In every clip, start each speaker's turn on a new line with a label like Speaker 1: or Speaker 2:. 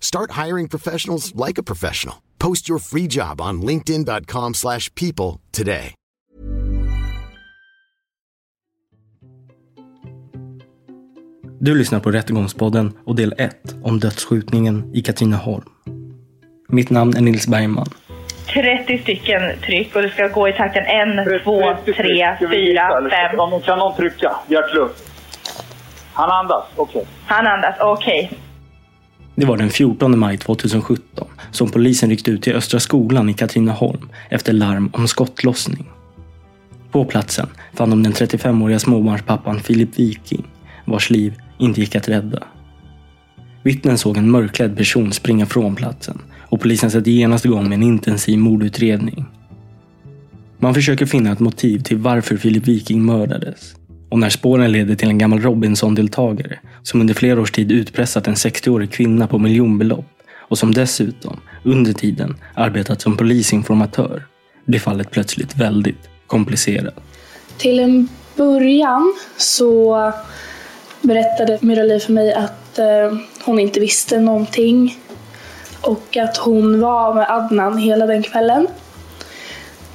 Speaker 1: Start hiring professionals like a professional. Post your free job on linkedin.com/people slash people today.
Speaker 2: Du lyssnar på Rättegångspodden och del 1 om dödsskjutningen i Katrineholm. Mitt namn är Nils Bergman.
Speaker 3: 30 stycken tryck och det ska gå i takten 1, 2, 3, 4, 5.
Speaker 4: Kan någon trycka? Hjärtluft. Han andas, okej.
Speaker 3: Han andas, okej.
Speaker 2: Det var den 14 maj 2017 som polisen ryckte ut till Östra skolan i Katrineholm efter larm om skottlossning. På platsen fann de den 35-åriga småbarnspappan Filip Viking, vars liv inte gick att rädda. Vittnen såg en mörklädd person springa från platsen och polisen sätter genast igång med en intensiv mordutredning. Man försöker finna ett motiv till varför Filip Viking mördades. Och när spåren leder till en gammal Robinson-deltagare som under flera års tid utpressat en 60-årig kvinna på miljonbelopp och som dessutom under tiden arbetat som polisinformatör blir fallet plötsligt väldigt komplicerat.
Speaker 5: Till en början så berättade Miraly för mig att eh, hon inte visste någonting och att hon var med Adnan hela den kvällen.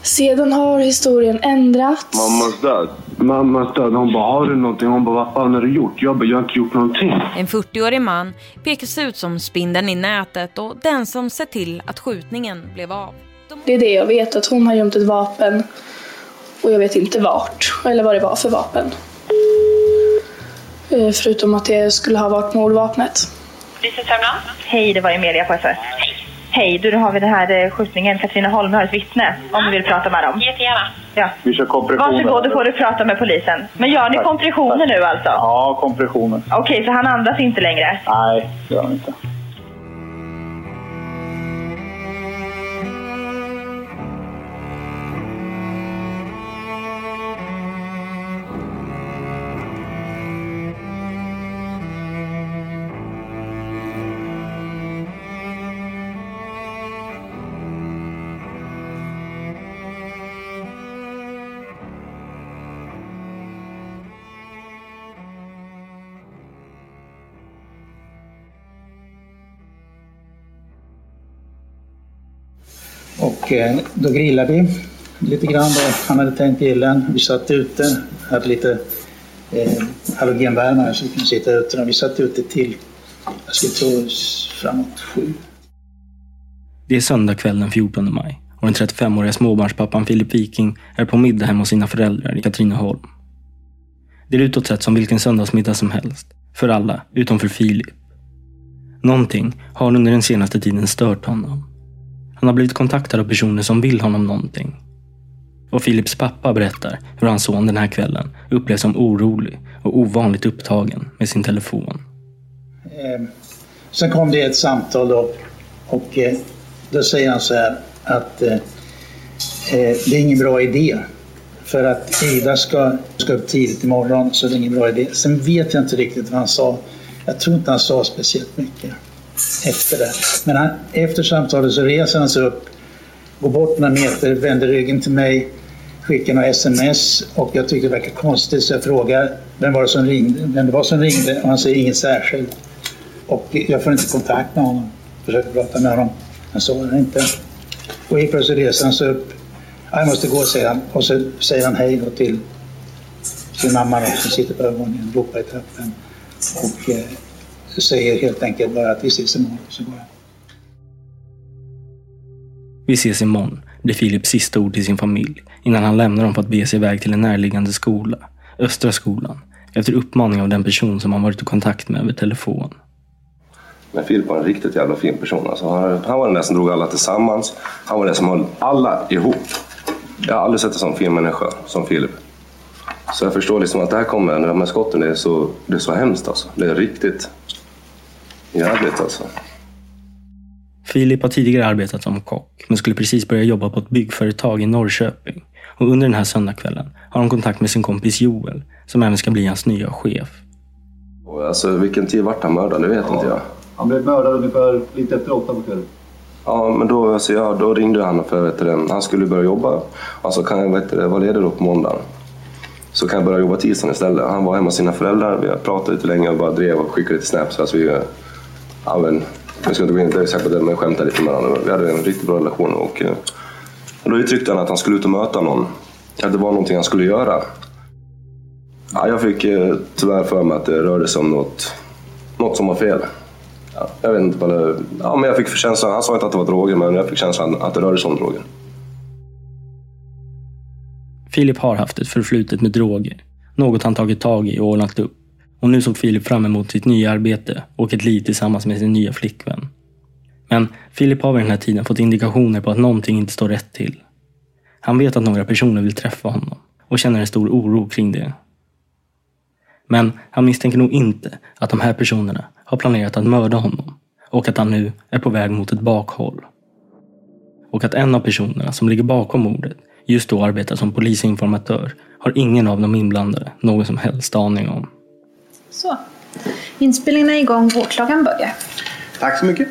Speaker 5: Sedan har historien ändrats.
Speaker 6: Mammas död. Mammas död. Hon bara, har du någonting? Hon bara, vad fan har du gjort? Jag bara, jag har inte gjort någonting.
Speaker 7: En 40-årig man pekas ut som spindeln i nätet och den som sett till att skjutningen blev av.
Speaker 5: Det är det jag vet, att hon har gömt ett vapen och jag vet inte vart eller vad det var för vapen. Eh, Förutom att det skulle ha varit mordvapnet.
Speaker 3: Hej, det var Emilia på SOS. Hej, du, nu har vi den här eh, skjutningen. Katrineholm har ett vittne om du vill prata med dem.
Speaker 8: Jättegärna.
Speaker 3: Ja.
Speaker 4: Vi kör kompressioner.
Speaker 3: Varsågod, då får du prata med polisen. Men gör ni
Speaker 4: Tack.
Speaker 3: kompressioner nu alltså?
Speaker 4: Ja, kompressioner.
Speaker 3: Okej, så han andas inte längre?
Speaker 4: Nej, det gör han inte.
Speaker 9: Och eh, då grillade vi lite grann. Då. Han hade tänt grillen. Vi satt ute, hade lite eh, halogenvärmare så vi kunde sitta ute. Vi satt ute till, jag skulle tro, framåt sju.
Speaker 2: Det är söndag kväll den 14 maj och den 35-åriga småbarnspappan Filip Viking är på middag hemma hos sina föräldrar i Katrineholm. Det är utåt sett som vilken söndagsmiddag som helst. För alla, utom för Filip. Någonting har under den senaste tiden stört honom. Han har blivit kontaktad av personer som vill honom någonting. Och Filips pappa berättar hur hans son den här kvällen upplevs som orolig och ovanligt upptagen med sin telefon.
Speaker 9: Eh, sen kom det ett samtal då och eh, då säger han så här att eh, eh, det är ingen bra idé. För att Ida ska, ska upp tidigt imorgon så det är ingen bra idé. Sen vet jag inte riktigt vad han sa. Jag tror inte han sa speciellt mycket efter det. Men han, efter samtalet så reser han sig upp, går bort några meter, vänder ryggen till mig. skickar några sms och jag tycker det verkar konstigt så jag frågar vem var det som ringde, vem det var som ringde och han säger inget särskilt. Och jag får inte kontakt med honom. Försöker prata med honom. Han svarar inte. Och helt plötsligt reser han sig upp. Ah, jag måste gå, säger han. Och så säger han hej då till sin mamma då, som sitter på övervåningen och ropar i trappen. Och eh, säger helt enkelt bara att vi ses imorgon. Så går han.
Speaker 2: Vi ses imorgon, blir Filips sista ord till sin familj innan han lämnar dem för att bege sig iväg till en närliggande skola, Östra skolan, efter uppmaning av den person som han varit i kontakt med över telefon.
Speaker 10: Men Filip var en riktigt jävla fin person. Alltså, han, han var den där som drog alla tillsammans. Han var den som höll alla ihop. Jag har aldrig sett en sån fin människa som Filip. Så jag förstår liksom att det här kommer, de här skotten, det är så, det är så hemskt alltså. Det är riktigt jävligt alltså.
Speaker 2: Filip har tidigare arbetat som kock, men skulle precis börja jobba på ett byggföretag i Norrköping. Och under den här söndagskvällen har han kontakt med sin kompis Joel, som även ska bli hans nya chef.
Speaker 10: Och alltså vilken tid vart han mördad, det vet inte jag.
Speaker 11: Han blev mördad ungefär lite efter åtta på kvällen.
Speaker 10: Ja, men då, alltså, ja, då ringde han för vet du, han skulle börja jobba. Alltså kan jag vet du, vara ledig då på måndagen. Så kan jag börja jobba tisdagen istället. Han var hemma hos sina föräldrar. Vi pratade lite länge och bara drev och skickade lite snaps. Alltså, vi, ja, men, jag ska inte gå in exakt på det, men skämtade lite med honom. Vi hade en riktigt bra relation. Och, eh, och då uttryckte han att han skulle ut och möta någon. Att det var någonting han skulle göra. Ja, jag fick eh, tyvärr för mig att det rörde sig om något, något som var fel. Ja, jag vet inte vad det... Ja, men jag fick känslan, han sa inte att det var droger, men jag fick känslan att det rörde sig om droger.
Speaker 2: Filip har haft ett förflutet med droger. Något han tagit tag i och ordnat upp. Och nu såg Filip fram emot sitt nya arbete och ett liv tillsammans med sin nya flickvän. Men Filip har vid den här tiden fått indikationer på att någonting inte står rätt till. Han vet att några personer vill träffa honom och känner en stor oro kring det. Men han misstänker nog inte att de här personerna har planerat att mörda honom och att han nu är på väg mot ett bakhåll. Och att en av personerna som ligger bakom mordet just då arbetar som polisinformatör har ingen av de inblandade någon som helst aning om.
Speaker 12: Så. Inspelningen är igång. Vårdklockan börjar.
Speaker 11: Tack så mycket.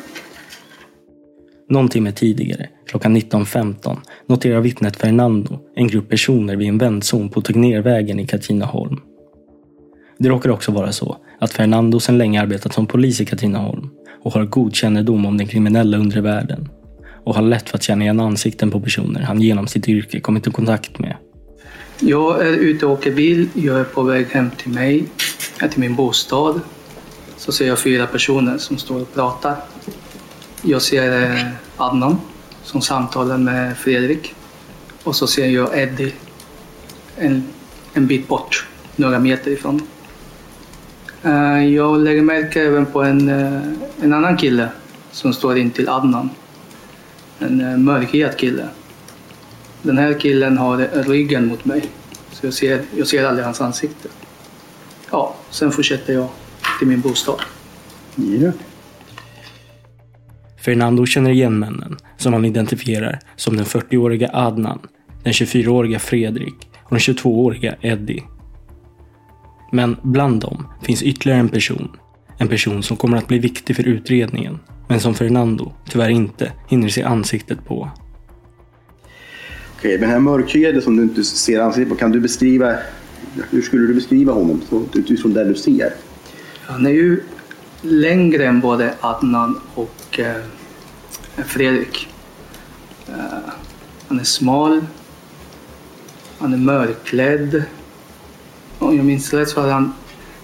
Speaker 2: Någon timme tidigare, klockan 19.15, noterar vittnet Fernando en grupp personer vid en vändzon på Tegnérvägen i Katrineholm. Det råkar också vara så att Fernando sedan länge arbetat som polis i Katrineholm och har god kännedom om den kriminella undre världen och har lätt för att känna igen ansikten på personer han genom sitt yrke kommit i kontakt med.
Speaker 13: Jag är ute och åker bil. Jag är på väg hem till mig, till min bostad. Så ser jag fyra personer som står och pratar. Jag ser eh, Adnan som samtalar med Fredrik. Och så ser jag Eddie en, en bit bort, några meter ifrån. Eh, jag lägger märke även på en, eh, en annan kille som står in till Adnan. En mörkhyad kille. Den här killen har ryggen mot mig. Så jag ser, jag ser aldrig hans ansikte. Ja, sen fortsätter jag till min bostad.
Speaker 11: Ja.
Speaker 2: Fernando känner igen männen som han identifierar som den 40-åriga Adnan, den 24-åriga Fredrik och den 22-åriga Eddie. Men bland dem finns ytterligare en person. En person som kommer att bli viktig för utredningen, men som Fernando tyvärr inte hinner se ansiktet på.
Speaker 11: Okej, men den här mörkhyade som du inte ser ansiktet på, kan du beskriva, hur skulle du beskriva honom så, utifrån det du ser?
Speaker 13: Han är ju längre än både Adnan och eh, Fredrik. Eh, han är smal. Han är mörkklädd. Om jag minns rätt så hade han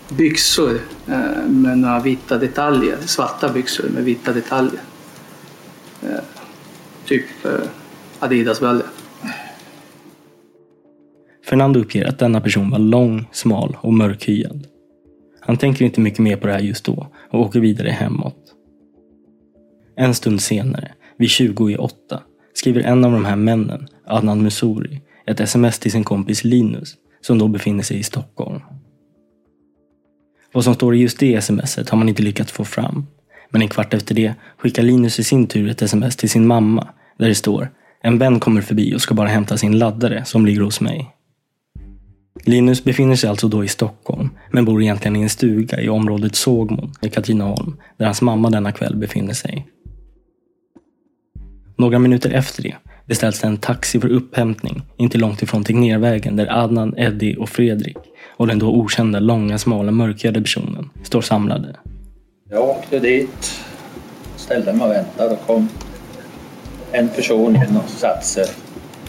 Speaker 13: byxor eh, med några vita detaljer. Svarta byxor med vita detaljer. Eh, typ eh, Adidas-brallor.
Speaker 2: Fernando uppger att denna person var lång, smal och mörkhyad. Han tänker inte mycket mer på det här just då och åker vidare hemåt. En stund senare, vid 20 i 8, skriver en av de här männen, Adnan Musuri, ett sms till sin kompis Linus som då befinner sig i Stockholm. Vad som står i just det smset har man inte lyckats få fram. Men en kvart efter det skickar Linus i sin tur ett sms till sin mamma där det står En vän kommer förbi och ska bara hämta sin laddare som ligger hos mig. Linus befinner sig alltså då i Stockholm, men bor egentligen i en stuga i området Sågmon i Katrineholm, där hans mamma denna kväll befinner sig. Några minuter efter det Det en taxi för upphämtning inte långt ifrån Tegnérvägen där Adnan, Eddie och Fredrik och den då okända långa, smala, mörkhyade personen står samlade.
Speaker 14: Jag åkte dit, ställde mig och väntade och kom en person in och satte sig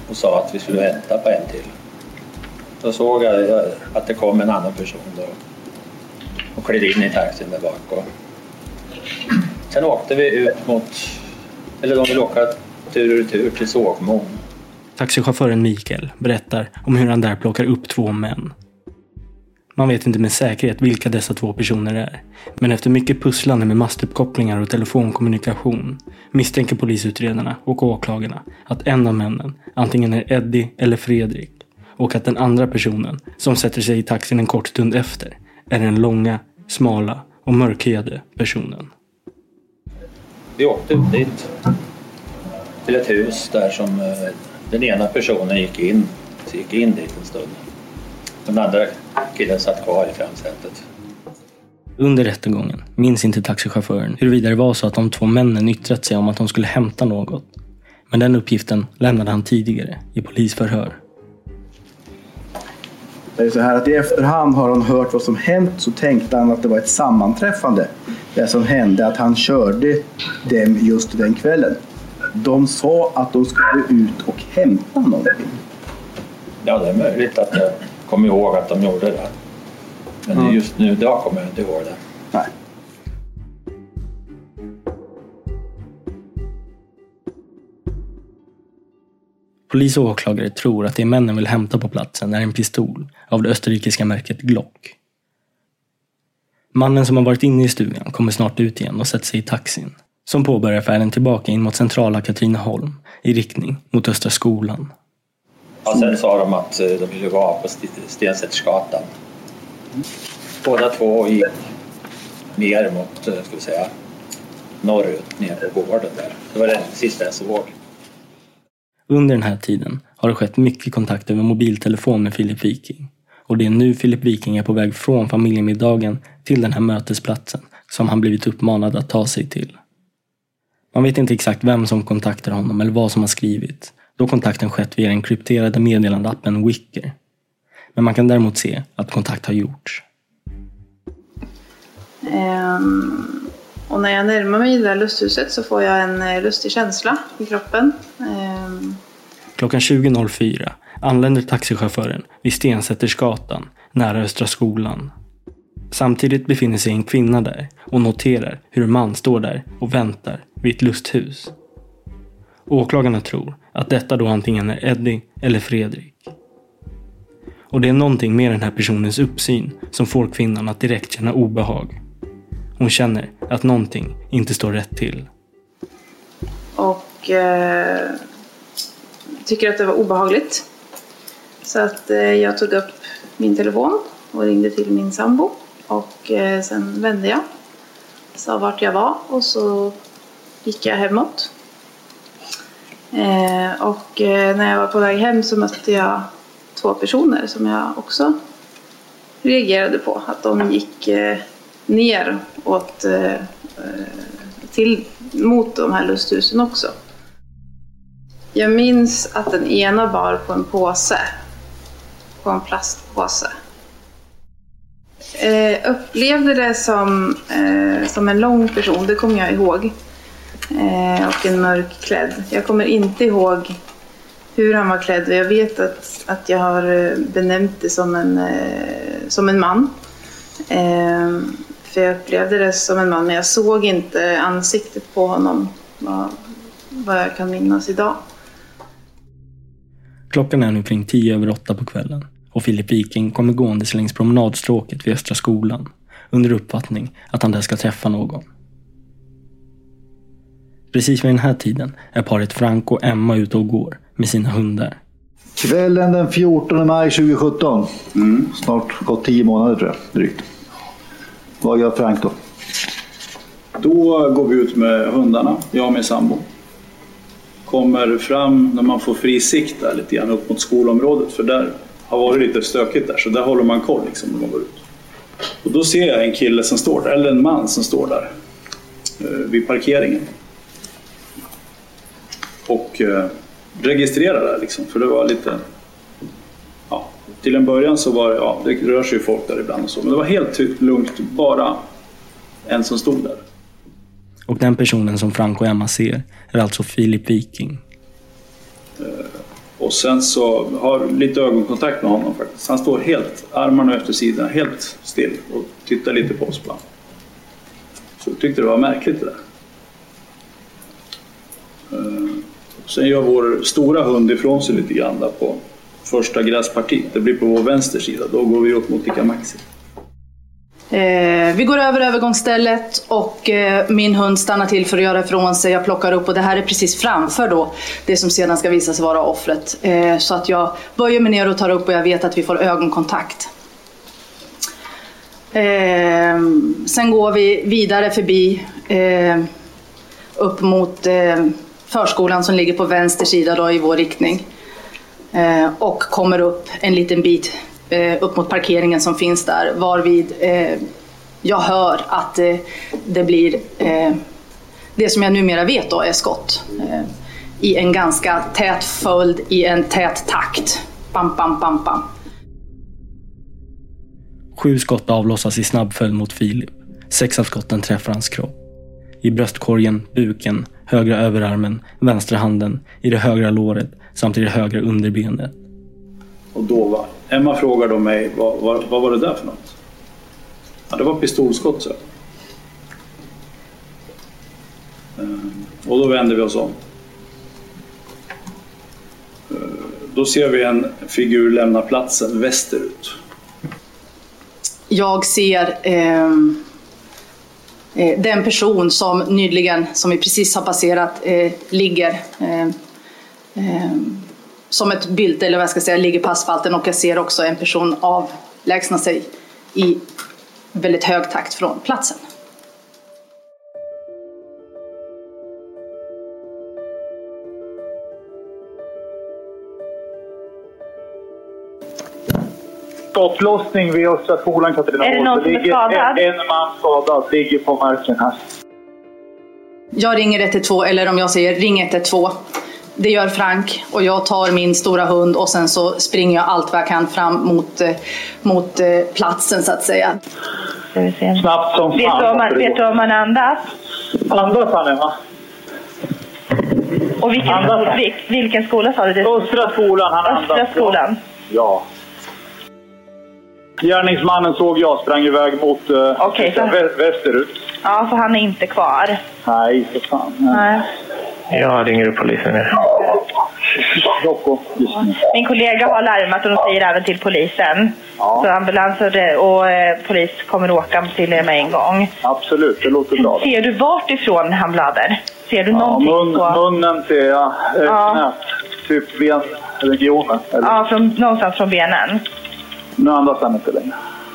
Speaker 14: och sa att vi skulle vänta på en till. Då såg jag att det kom en annan person då och klev in i taxin där bak. Och sen åkte vi ut mot, eller de ville åka tur och retur till Sågmon.
Speaker 2: Taxichauffören Mikael berättar om hur han där plockar upp två män. Man vet inte med säkerhet vilka dessa två personer är. Men efter mycket pusslande med mastuppkopplingar och telefonkommunikation misstänker polisutredarna och åklagarna att en av männen antingen är Eddie eller Fredrik och att den andra personen, som sätter sig i taxin en kort stund efter, är den långa, smala och mörkhyade personen.
Speaker 14: Vi åkte ut dit till ett hus där som eh, den ena personen gick in, gick in dit en stund. Den andra killen satt kvar i framsätet.
Speaker 2: Under rättegången minns inte taxichauffören huruvida det var så att de två männen yttrat sig om att de skulle hämta något. Men den uppgiften lämnade han tidigare i polisförhör.
Speaker 11: Det är så här att i efterhand har han hört vad som hänt så tänkte han att det var ett sammanträffande. Det som hände att han körde dem just den kvällen. De sa att de skulle ut och hämta någonting.
Speaker 14: Ja, det är möjligt att jag kommer ihåg att de gjorde det. Men
Speaker 11: Mm.
Speaker 14: just nu idag kommer jag inte ihåg det.
Speaker 2: Polis och åklagare tror att det männen vill hämta på platsen är en pistol av det österrikiska märket Glock. Mannen som har varit inne i stugan kommer snart ut igen och sätter sig i taxin. Som påbörjar färden tillbaka in mot centrala Katrineholm i riktning mot Östra skolan.
Speaker 14: Ja, sen sa de att eh, de ville vara på St- Stensättersgatan. Båda två gick ner mot, eh, ska vi säga, norrut ner på gården där. Det var det sista jag såg.
Speaker 2: Under den här tiden har det skett mycket kontakt över mobiltelefon med Filip Viking. Och det är nu Filip Viking är på väg från familjemiddagen till den här mötesplatsen som han blivit uppmanad att ta sig till. Man vet inte exakt vem som kontaktar honom eller vad som har skrivit, då kontakten skett via den krypterade meddelandeappen Wicker. Men man kan däremot se att kontakt har gjorts.
Speaker 12: Um, och när jag närmar mig det där lusthuset så får jag en eh, lustig känsla i kroppen. Ehm,
Speaker 2: klockan 20.04 anländer taxichauffören vid Stensättersgatan nära Östra skolan. Samtidigt befinner sig en kvinna där och noterar hur en man står där och väntar vid ett lusthus. Åklagarna tror att detta då antingen är Eddie eller Fredrik. Och det är någonting med den här personens uppsyn som får kvinnan att direkt känna obehag. Hon känner att någonting inte står rätt till.
Speaker 12: och eh, tycker att det var obehagligt. Så att eh, jag tog upp min telefon och ringde till min sambo. Och eh, sen vände jag, sa vart jag var och så gick jag hemåt. Eh, och när jag var på väg hem så mötte jag två personer som jag också reagerade på. Att de gick ner åt, till, mot de här lusthusen också. Jag minns att den ena bar på en påse. På en plastpåse. Eh, upplevde det som, eh, som en lång person, det kommer jag ihåg. Eh, och en mörkklädd. Jag kommer inte ihåg hur han var klädd jag vet att, att jag har eh, benämnt det som en, eh, som en man. Eh, för jag upplevde det som en man men jag såg inte ansiktet på honom vad, vad jag kan minnas idag.
Speaker 2: Klockan är nu kring tio över åtta på kvällen och Filip Viking kommer gåendes längs promenadstråket vid Östra skolan under uppfattning att han där ska träffa någon. Precis vid den här tiden är paret Frank och Emma ute och går med sina hundar.
Speaker 15: Kvällen den 14 maj 2017. Snart gått tio månader tror jag, drygt. Vad gör Frank då?
Speaker 16: Då går vi ut med hundarna, jag och min sambo. Kommer fram när man får fri sikt där lite grann upp mot skolområdet för där har varit lite stökigt där så där håller man koll liksom när man går ut. Och då ser jag en kille som står där, eller en man som står där eh, vid parkeringen. Och eh, där liksom, för det var lite... Ja, till en början så var det, ja, det rör sig ju folk där ibland och så, men det var helt lugnt, bara en som stod där.
Speaker 2: Och den personen som Frank och Emma ser är alltså Filip Viking.
Speaker 16: Eh, och sen så har lite ögonkontakt med honom faktiskt. Han står helt, armarna efter sidan, helt still och tittar lite på oss ibland. Så jag tyckte det var märkligt det där. Eh, sen gör vår stora hund ifrån sig lite grann där på första gräspartiet. Det blir på vår vänster sida. Då går vi upp mot Ica Maxi.
Speaker 17: Eh, vi går över övergångsstället och eh, min hund stannar till för att göra ifrån sig. Jag plockar upp och det här är precis framför då det som sedan ska visa sig vara offret. Eh, så att jag böjer mig ner och tar upp och jag vet att vi får ögonkontakt. Eh, sen går vi vidare förbi eh, upp mot eh, förskolan som ligger på vänster sida då i vår riktning. Eh, och kommer upp en liten bit eh, upp mot parkeringen som finns där varvid eh, jag hör att eh, det blir eh, det som jag numera vet då är skott. Eh, I en ganska tät följd, i en tät takt. Bam, bam, bam, bam.
Speaker 2: Sju skott avlossas i snabb följd mot Filip. Sex av skotten träffar hans kropp. I bröstkorgen, buken, högra överarmen, vänstra handen, i det högra låret samt i det högra underbenet.
Speaker 16: Och dova. Emma frågade då mig, vad, vad, vad var det där för något? Ja, det var pistolskott, så. Ehm, Och då vänder vi oss om. Ehm, Då ser vi en figur lämna platsen västerut.
Speaker 17: Jag ser ehm, eh, den person som nyligen, som vi precis har passerat, eh, ligger eh, eh, som ett bylte, eller vad jag ska säga, ligger på asfalten och jag ser också en person avlägsna sig i väldigt hög takt från platsen.
Speaker 4: Skottlossning vid Östra skolan, Katarina.
Speaker 17: Är det någon som är skadad?
Speaker 4: En, en man skadad, ligger på marken här.
Speaker 17: Jag ringer 112, eller om jag säger ring 112. Det gör Frank och jag tar min stora hund och sen så springer jag allt vad jag kan fram mot, eh, mot eh, platsen så att säga.
Speaker 4: Snabbt som
Speaker 3: Vet du
Speaker 4: fan.
Speaker 3: om man, vet du om man andas?
Speaker 4: Andas han Emma?
Speaker 3: Och vilken,
Speaker 4: Andas.
Speaker 3: vil, vilken skola sa du? det?
Speaker 4: Östra skolan, han
Speaker 3: Östra
Speaker 4: andas.
Speaker 3: skolan.
Speaker 4: Ja. Gärningsmannen såg jag sprang iväg mot uh,
Speaker 3: Okej, så-
Speaker 4: vä- västerut.
Speaker 3: Ja, så han är inte kvar.
Speaker 4: Nej, för fan.
Speaker 3: Nej.
Speaker 4: Jag ringer upp polisen nu.
Speaker 3: Min kollega har larmat och de säger även till polisen.
Speaker 4: Ja.
Speaker 3: Så ambulans och, och eh, polis kommer åka till er med en gång.
Speaker 4: Absolut, det låter bra.
Speaker 3: Ser du vart ifrån han blöder? Ser du
Speaker 4: Ja,
Speaker 3: någonting
Speaker 4: mun,
Speaker 3: på...
Speaker 4: munnen ser jag. Eh,
Speaker 3: Ja.
Speaker 4: knät. Typ benregionen.
Speaker 3: Ja, från, någonstans från benen.
Speaker 4: Nu andas han inte längre.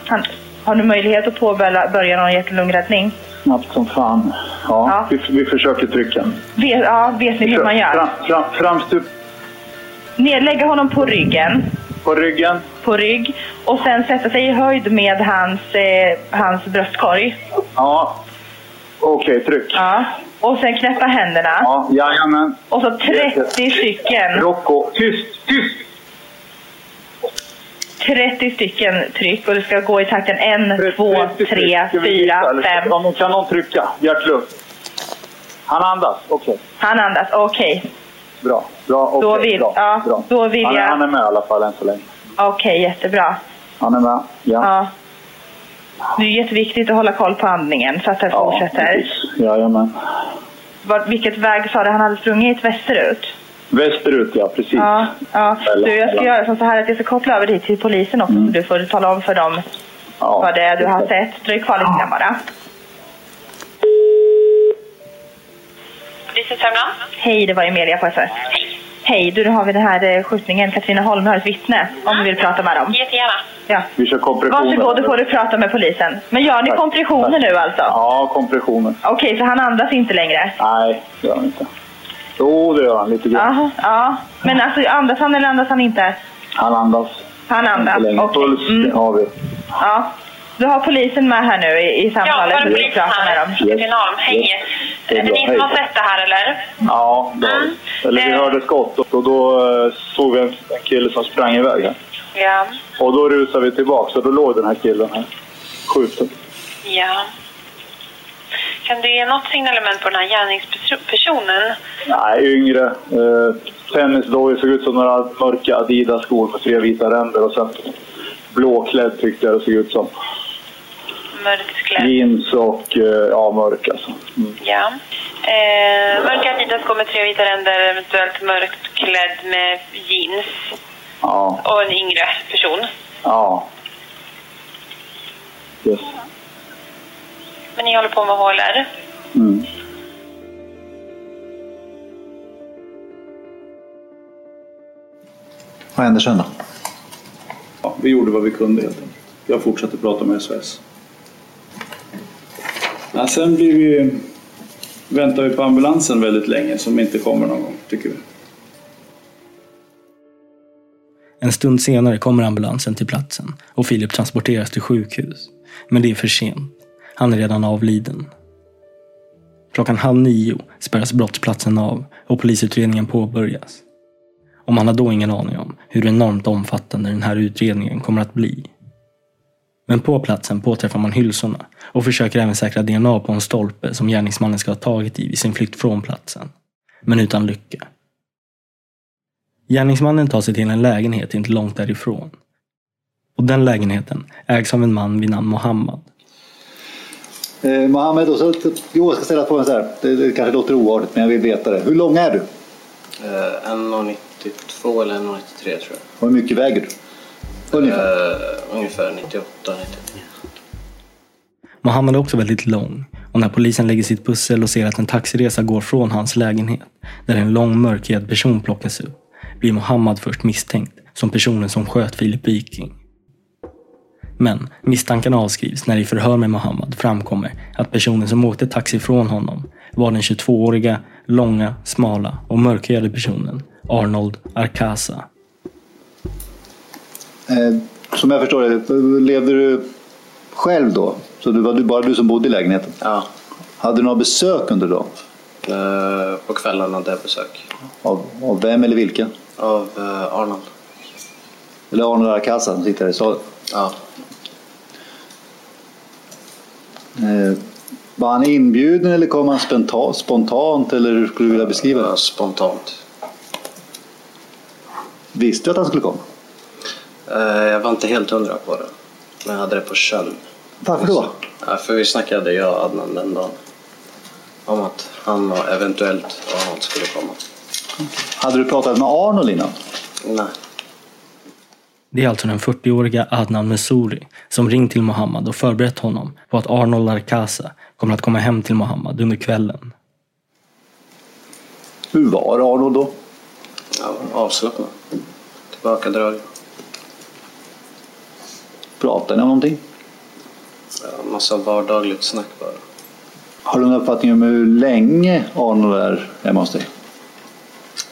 Speaker 3: Han, har du möjlighet att påbörja börja någon hjärt-lungräddning?
Speaker 4: Snabbt som fan. Ja, Vi, vi försöker trycka.
Speaker 3: Vet, ja, vet ni hur man gör?
Speaker 4: Fram, fram, framstup
Speaker 3: Nedlägga honom på ryggen.
Speaker 4: på ryggen.
Speaker 3: På rygg. Och sen sätta sig i höjd med hans, eh, hans bröstkorg.
Speaker 4: Ja. Okej, tryck.
Speaker 3: Ja. Och sen knäppa händerna.
Speaker 4: Ja, jajamän.
Speaker 3: Och så 30 stycken.
Speaker 4: Rocco, tyst, tyst!
Speaker 3: 30 stycken tryck och det ska gå i takten 1, 2, 3,
Speaker 4: Ska vi visa,
Speaker 3: 4,
Speaker 4: eller
Speaker 3: 5.
Speaker 4: Kan någon, kan någon trycka? Hjärtlugn. Han andas, okej.
Speaker 3: Han andas, okej.
Speaker 4: Bra, bra, okej.
Speaker 3: Då vill-
Speaker 4: bra,
Speaker 3: ja,
Speaker 4: bra.
Speaker 3: då vill
Speaker 4: han, är-
Speaker 3: jag-
Speaker 4: Han är med i alla fall än så länge.
Speaker 3: Okej, jättebra.
Speaker 4: Han är med, ja.
Speaker 3: Ja. Det är jätteviktigt att hålla koll på andningen så att det fortsätter.
Speaker 4: Jajamän.
Speaker 3: Var, vilket väg sa du han hade sprungit? Västerut?
Speaker 4: Västerut, ja precis.
Speaker 3: Ja, ja. Du, jag ska göra som så här att jag ska koppla över dit till polisen också så du får tala om för dem
Speaker 4: Ja,
Speaker 3: vad det är du har sett. Dröj kvar lite grann bara.
Speaker 18: Polisen Sörmland?
Speaker 3: Hej, det var Emilia på SOS. Hej. Hej, du, nu har vi den här eh, skjutningen. Katrineholm har ett vittne om du vill prata med dem.
Speaker 18: Jättegärna.
Speaker 3: Ja.
Speaker 4: Vi kör kompressioner.
Speaker 3: Varsågod, då får du prata med polisen. Men gör ni
Speaker 4: Tack.
Speaker 3: kompressioner nu alltså?
Speaker 4: Ja, kompressioner.
Speaker 3: Okej, så han andas inte längre?
Speaker 4: Nej, det gör han inte. Jo, det gör han lite grann.
Speaker 3: Jaha, ja. Men alltså andas han eller andas han inte?
Speaker 4: Han andas.
Speaker 3: Han andas, okej.
Speaker 4: Puls,
Speaker 3: Mm.
Speaker 4: det har vi.
Speaker 3: Ja. Du har polisen med här nu i, i
Speaker 18: Ja,
Speaker 3: samtalet
Speaker 18: är
Speaker 3: så du
Speaker 18: polisen här?
Speaker 3: dem.
Speaker 18: Katrineholm, hej.
Speaker 16: Det
Speaker 3: Är det ni som har sett det här eller?
Speaker 16: Ja, då. eller vi hörde skott och då eh, såg vi en, en kille som sprang iväg här.
Speaker 3: Ja.
Speaker 16: Och då rusade vi tillbaka och då låg den här killen här skjuten.
Speaker 3: Ja. Kan du ge något signalement på den här gärningspersonen?
Speaker 16: Nej, yngre. Eh, tennisdojor såg ut som några mörka Adidas-skor med tre vita ränder och sen blåklädd tyckte jag det såg ut som.
Speaker 3: Mörkklädd.
Speaker 16: Jeans och eh, ja, mörk alltså. Mm.
Speaker 3: Ja. Eh, mörka Adidas-skor med tre vita ränder, eventuellt mörkt klädd med jeans.
Speaker 16: Ja,
Speaker 3: Och en yngre person.
Speaker 16: ja. Yes.
Speaker 3: Men ni håller på med HLR?
Speaker 16: Mm.
Speaker 15: Vad händer sen då?
Speaker 16: Ja, vi gjorde vad vi kunde helt enkelt. Jag fortsatte prata med SOS. Ja, sen blir vi, väntar vi på ambulansen väldigt länge som inte kommer någon gång, tycker vi.
Speaker 2: En stund senare kommer ambulansen till platsen och Filip transporteras till sjukhus. Men det är för sent. Han är redan avliden. Klockan halv nio spärras brottsplatsen av och polisutredningen påbörjas. Och man har då ingen aning om hur enormt omfattande den här utredningen kommer att bli. Men på platsen påträffar man hylsorna och försöker även säkra DNA på en stolpe som gärningsmannen ska ha tagit i vid sin flykt från platsen. Men utan lycka. Gärningsmannen tar sig till en lägenhet inte långt därifrån. Och den lägenheten ägs av en man vid namn Mohammad.
Speaker 15: Eh, Mohammed, och så, jo, jag ska ställa frågan så här. Det, det kanske låter oartigt, men jag vill veta det. Hur lång är du?
Speaker 18: Eh, 1,92 eller 1,93 tror jag.
Speaker 15: Och hur mycket väger du? Ungefär.
Speaker 18: Eh, ungefär 98, 99.
Speaker 2: Mohammed är också väldigt lång och när polisen lägger sitt pussel och ser att en taxiresa går från hans lägenhet, där en lång mörkhyad person plockas upp, blir Mohammed först misstänkt som personen som sköt Filip Viking. Men misstankarna avskrivs när i förhör med Mohammed framkommer att personen som åkte taxi från honom var den 22-åriga, långa, smala och mörkhyade personen Arnold Arkasa.
Speaker 15: Eh, som jag förstår det, levde du själv då? Så det var du, bara du som bodde i lägenheten?
Speaker 18: Ja.
Speaker 15: Hade du några besök under dagen?
Speaker 18: Eh, på kvällen hade jag besök.
Speaker 15: Av, av vem eller vilka?
Speaker 18: Av eh, Arnold.
Speaker 15: Eller Arnold Arkasa som sitter här i salen?
Speaker 18: Ja.
Speaker 15: Eh, var han inbjuden eller kom han spontant, spontant eller hur skulle du vilja beskriva det?
Speaker 18: Spontant.
Speaker 15: Visste du att han skulle komma?
Speaker 18: Eh, jag var inte helt hundra på det. Men jag hade det på känn.
Speaker 15: Varför då?
Speaker 18: Ja, för vi snackade, jag och Adnan den dagen. Om att han och eventuellt Arnold skulle komma.
Speaker 15: Hade du pratat med Arnold innan?
Speaker 18: Nej.
Speaker 2: Det är alltså den 40-åriga Adnan Messouri som ringt till Mohammed och förberett honom på att Arnold Arkasa kommer att komma hem till Mohammed under kvällen.
Speaker 15: Hur var Arnold då?
Speaker 18: Ja, avslappnad. Tillbakadragen.
Speaker 15: Pratade ni om någonting?
Speaker 18: Ja, massa vardagligt snack bara.
Speaker 15: Har du någon uppfattning om hur länge Arnold är hemma hos dig?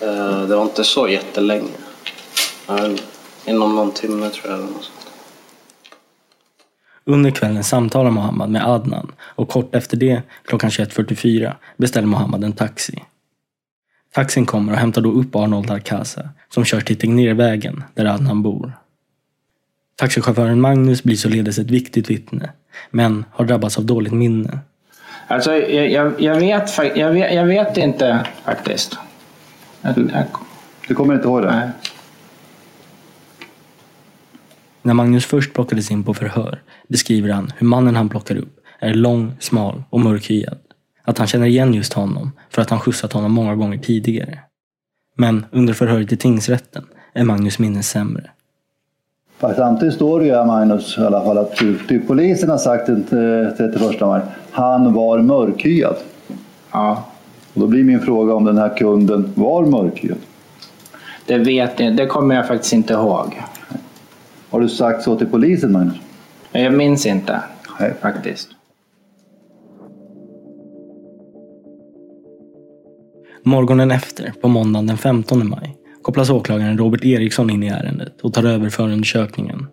Speaker 18: Eh, det var inte så jättelänge. Inom någon timme tror jag. Eller något sånt.
Speaker 2: Under kvällen samtalar Mohammed med Adnan och kort efter det, klockan 21.44, beställer Mohammed en taxi. Taxin kommer och hämtar då upp Arnold Arkasa som körs till Tegnérvägen där Adnan bor. Taxichauffören Magnus blir således ett viktigt vittne, men har drabbats av dåligt minne.
Speaker 19: Alltså, jag, jag, jag, vet, jag, vet, jag vet inte faktiskt. Jag,
Speaker 15: Du kommer inte ihåg det?
Speaker 19: Nej.
Speaker 2: När Magnus först plockades in på förhör beskriver han hur mannen han plockar upp är lång, smal och mörkhyad. Att han känner igen just honom för att han skjutsat honom många gånger tidigare. Men under förhöret i tingsrätten är Magnus minne sämre.
Speaker 15: Fast samtidigt står det ju här Magnus i alla fall att du, polisen har sagt den eh, 31 maj, han var mörkhyad.
Speaker 19: Ja.
Speaker 15: Och då blir min fråga om den här kunden var mörkhyad.
Speaker 19: Det, vet jag, det kommer jag faktiskt inte ihåg.
Speaker 15: Har du sagt så till polisen Magnus?
Speaker 19: Jag minns inte faktiskt.
Speaker 2: Morgonen efter, på måndagen den 15 maj, kopplas åklagaren Robert Eriksson in i ärendet och tar över förundersökningen.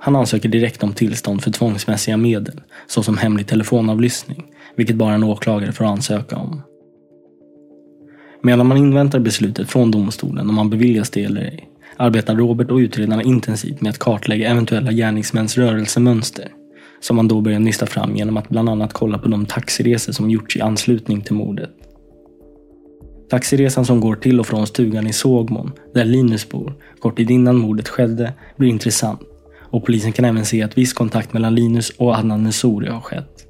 Speaker 2: Han ansöker direkt om tillstånd för tvångsmässiga medel, såsom hemlig telefonavlyssning, vilket bara en åklagare får ansöka om. Medan man inväntar beslutet från domstolen om man beviljas det eller ej, arbetar Robert och utredarna intensivt med att kartlägga eventuella gärningsmäns rörelsemönster, som man då börjar nysta fram genom att bland annat kolla på de taxiresor som gjorts i anslutning till mordet. Taxiresan som går till och från stugan i Sågmon, där Linus bor, kort tid innan mordet skedde, blir intressant. Och polisen kan även se att viss kontakt mellan Linus och Adnan Nesuri har skett.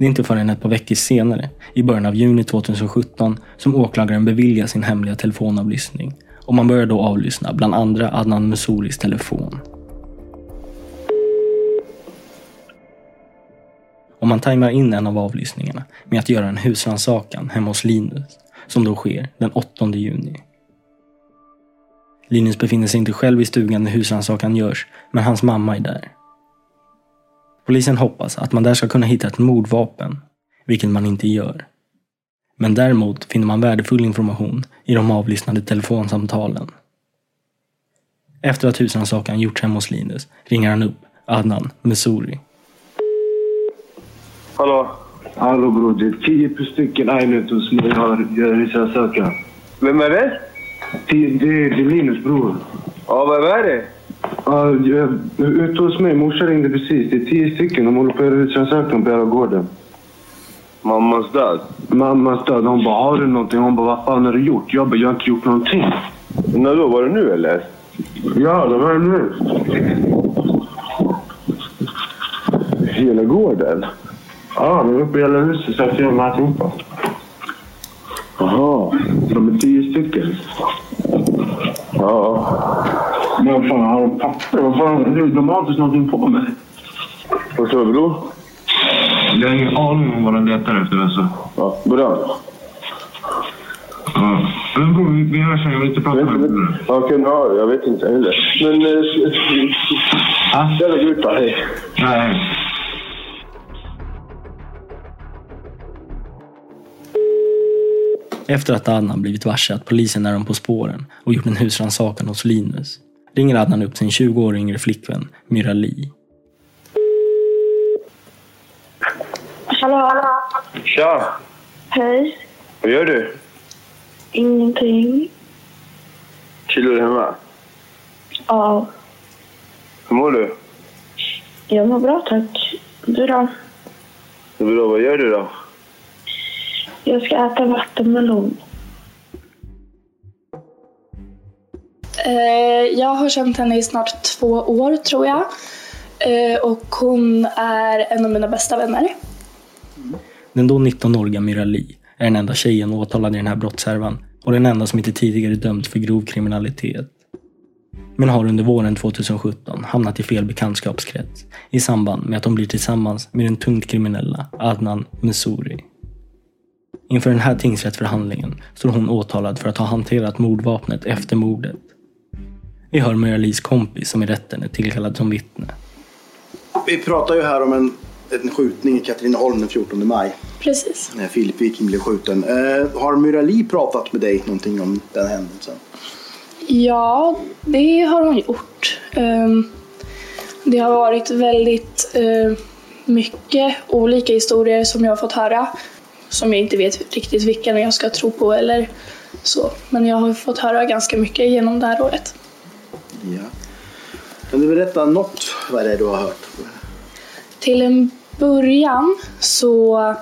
Speaker 2: Det är inte förrän ett par veckor senare, i början av juni 2017, som åklagaren beviljar sin hemliga telefonavlyssning. Och man börjar då avlyssna bland andra Adnan Musuris telefon. Och man tajmar in en av avlyssningarna med att göra en husrannsakan hemma hos Linus, som då sker den 8 juni. Linus befinner sig inte själv i stugan när husrannsakan görs, men hans mamma är där. Polisen hoppas att man där ska kunna hitta ett mordvapen, vilket man inte gör. Men däremot finner man värdefull information i de avlyssnade telefonsamtalen. Efter att husrannsakan gjorts hemma hos Linus ringer han upp Adnan Mesuri.
Speaker 20: Hallå? Hallå bror, det är tio stycken Einut hos mig har gör husrannsakan.
Speaker 21: Vem är det?
Speaker 20: Det, det, det är Linus bror.
Speaker 21: Ja, vem är det?
Speaker 20: Ja, jag- ute hos mig, morsan ringde precis. Det är tio stycken. De håller på att göra husrannsakan på hela gården.
Speaker 21: Mammas död?
Speaker 20: Mammas död. Hon bara, har du någonting? Hon bara, vad fan har du gjort? Jag bara, jag har inte gjort någonting.
Speaker 21: När då? Var det nu eller?
Speaker 20: Ja, det var nu.
Speaker 21: Hela gården?
Speaker 20: Ja, de är uppe i hela huset så jag filmar alltihopa.
Speaker 21: Jaha.
Speaker 20: De är tio stycken.
Speaker 21: Ja.
Speaker 20: Men vad fan, har de papper? Vad fan? De har inte någonting på mig.
Speaker 21: Vad sa du bror?
Speaker 20: Jag har ingen aning om vad de letar efter alltså.
Speaker 21: Ja, bra.
Speaker 20: Ja. Men bror, vi- vi hörs sen. Jag vill inte prata med dig.
Speaker 21: Okej, ja, jag vet inte heller. Men... Eh, Jävla gud, hej.
Speaker 20: Nej.
Speaker 2: Efter att Adnan blivit varse att polisen är dem på spåren och gjort en husrannsakan hos Linus ringer Adnan upp sin 20 år yngre flickvän Myra Li.
Speaker 5: Hallå?
Speaker 21: Tja!
Speaker 5: Hej.
Speaker 21: Vad gör du?
Speaker 5: Ingenting.
Speaker 21: Chillar du hemma?
Speaker 5: Ja,
Speaker 21: Hur mår du?
Speaker 22: Jag mår bra tack. Du då?
Speaker 21: Det är bra. Vad gör du då?
Speaker 22: Jag ska äta vattenmelon.
Speaker 5: Eh, jag har känt henne i snart två år tror jag. Eh, och hon är en av mina bästa vänner. Mm.
Speaker 2: Den då 19-åriga Mirali är den enda tjejen åtalad i den här brottshärvan och den enda som inte tidigare dömts för grov kriminalitet. Men har under våren 2017 hamnat i fel bekantskapskrets i samband med att de blir tillsammans med den tungt kriminella Adnan Messouri. Inför den här tingsrättsförhandlingen står hon åtalad för att ha hanterat mordvapnet efter mordet. Vi hör Myra Lis kompis som i rätten är tillkallad som vittne.
Speaker 11: Vi pratar ju här om en, en skjutning i Katrineholm den 14 maj.
Speaker 5: Precis.
Speaker 11: När Filip Viking blev skjuten. Eh, har Myrali pratat med dig någonting om den händelsen?
Speaker 5: Ja, det har hon gjort. Ehm, Det har varit väldigt eh, mycket olika historier som jag har fått höra. Som jag inte vet riktigt vilken jag ska tro på eller så. Men jag har fått höra ganska mycket genom det här året.
Speaker 11: Ja. Kan du berätta något vad det är du har hört?
Speaker 5: Till en början så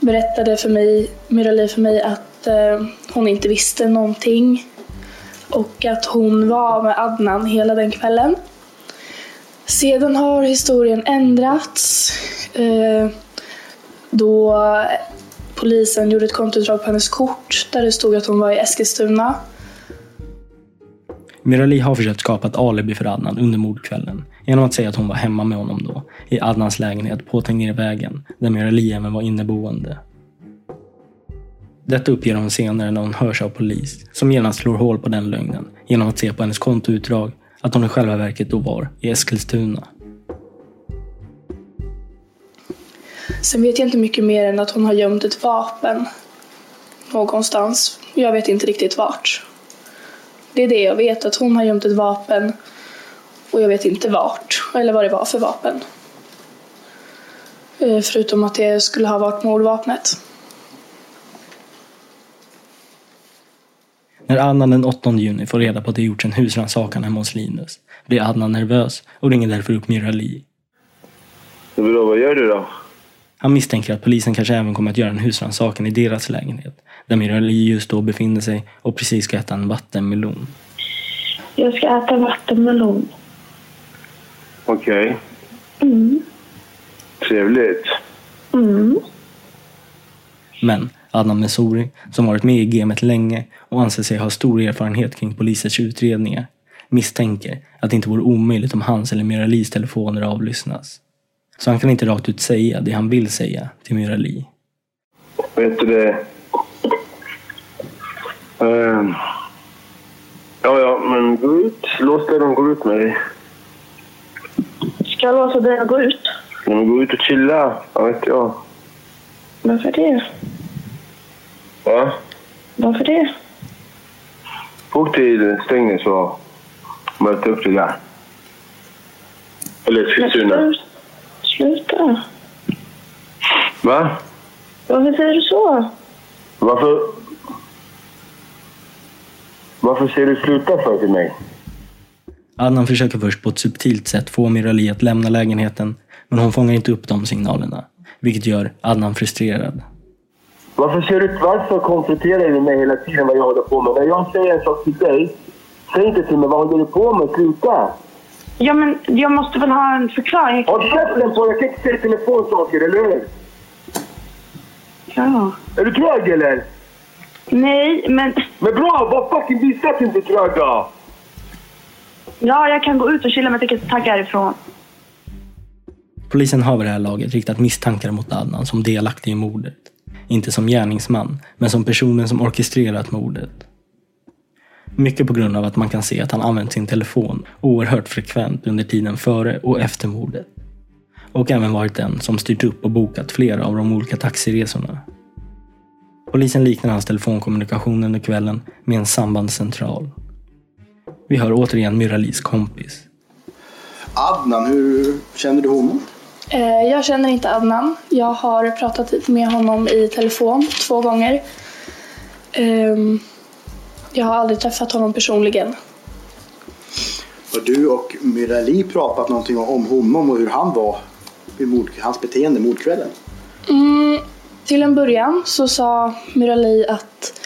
Speaker 5: berättade för mig, Myrali för mig att eh, hon inte visste någonting och att hon var med Adnan hela den kvällen. Sedan har historien ändrats eh, då polisen gjorde ett kontoutdrag på hennes kort där det stod att hon var i Eskilstuna.
Speaker 2: Mirali har försökt skapa ett alibi för Adnan under mordkvällen genom att säga att hon var hemma med honom då, i Adnans lägenhet på ner vägen, där Mirali även var inneboende. Detta uppger hon senare när hon hörs av polis, som genast slår hål på den lögnen genom att se på hennes kontoutdrag att hon i själva verket då var i Eskilstuna.
Speaker 5: Sen vet jag inte mycket mer än att hon har gömt ett vapen någonstans. Jag vet inte riktigt vart. Det är det jag vet, att hon har gömt ett vapen och jag vet inte vart eller vad det var för vapen. Eh, Förutom att det skulle ha varit mordvapnet.
Speaker 2: När Adnan den 8 juni får reda på att det gjorts en husrannsakan hemma hos Linus blir Adnan nervös och ringer därför upp Mirali.
Speaker 21: Det är bra. Vad gör du då?
Speaker 2: Han misstänker att polisen kanske även kommer att göra en husrannsakan i deras lägenhet, där Mirali just då befinner sig och precis ska äta en vattenmelon.
Speaker 22: Jag ska äta vattenmelon.
Speaker 21: Okej.
Speaker 22: Mm.
Speaker 21: Trevligt.
Speaker 22: Mm.
Speaker 2: Men Adnan Messouri, som varit med i gamet länge och anser sig ha stor erfarenhet kring polisens utredningar, misstänker att det inte vore omöjligt om hans eller Miralis telefoner avlyssnas. Så han kan inte rakt ut säga det han vill säga till Mirali.
Speaker 21: Vet du det? Ehm. ja, ja, men gå ut. Låt dörren gå ut med dig.
Speaker 22: Ska jag låta dig gå ut?
Speaker 21: Ja, men gå ut och chilla. Vad vet jag.
Speaker 22: Varför det?
Speaker 21: Va?
Speaker 22: Varför det?
Speaker 21: Åk till Strängnäs och möta upp dig där. Eller Eskilstuna.
Speaker 22: Sluta.
Speaker 21: Va?
Speaker 22: Varför säger du så?
Speaker 21: Varför... Varför säger du sluta för till mig?
Speaker 2: Adnan försöker först på ett subtilt sätt få Mirali att lämna lägenheten, men hon fångar inte upp de signalerna, vilket gör Adnan frustrerad.
Speaker 21: Varför, ser du, varför konfronterar du mig hela tiden vad jag håller på med? När jag säger en sak till dig, säg inte till mig vad håller du på med? Sluta!
Speaker 22: Ja, men jag måste väl ha en förklaring.
Speaker 21: Håll käften på Jag kan inte säga telefonsaker, eller hur?
Speaker 22: Ja.
Speaker 21: Är du trög eller?
Speaker 22: Nej, men...
Speaker 21: Men bra, var fucking visa att du inte är trög då!
Speaker 22: Ja, jag kan gå ut och chilla men jag tänker tagga härifrån.
Speaker 2: Polisen har vid det här laget riktat misstankar mot Adnan som delaktig i mordet. Inte som gärningsman, men som personen som orkestrerat mordet. Mycket på grund av att man kan se att han använt sin telefon oerhört frekvent under tiden före och efter mordet. Och även varit den som styrt upp och bokat flera av de olika taxiresorna. Polisen liknar hans telefonkommunikation under kvällen med en sambandscentral. Vi hör återigen Myralis kompis.
Speaker 11: Adnan, hur känner du honom?
Speaker 5: Eh, Jag känner inte Adnan. Jag har pratat med honom i telefon två gånger. Jag har aldrig träffat honom personligen.
Speaker 11: Har du och Myrali pratat någonting om honom och hur han var mord, hans beteende mordkvällen?
Speaker 5: Mm, till en början så sa Myrali att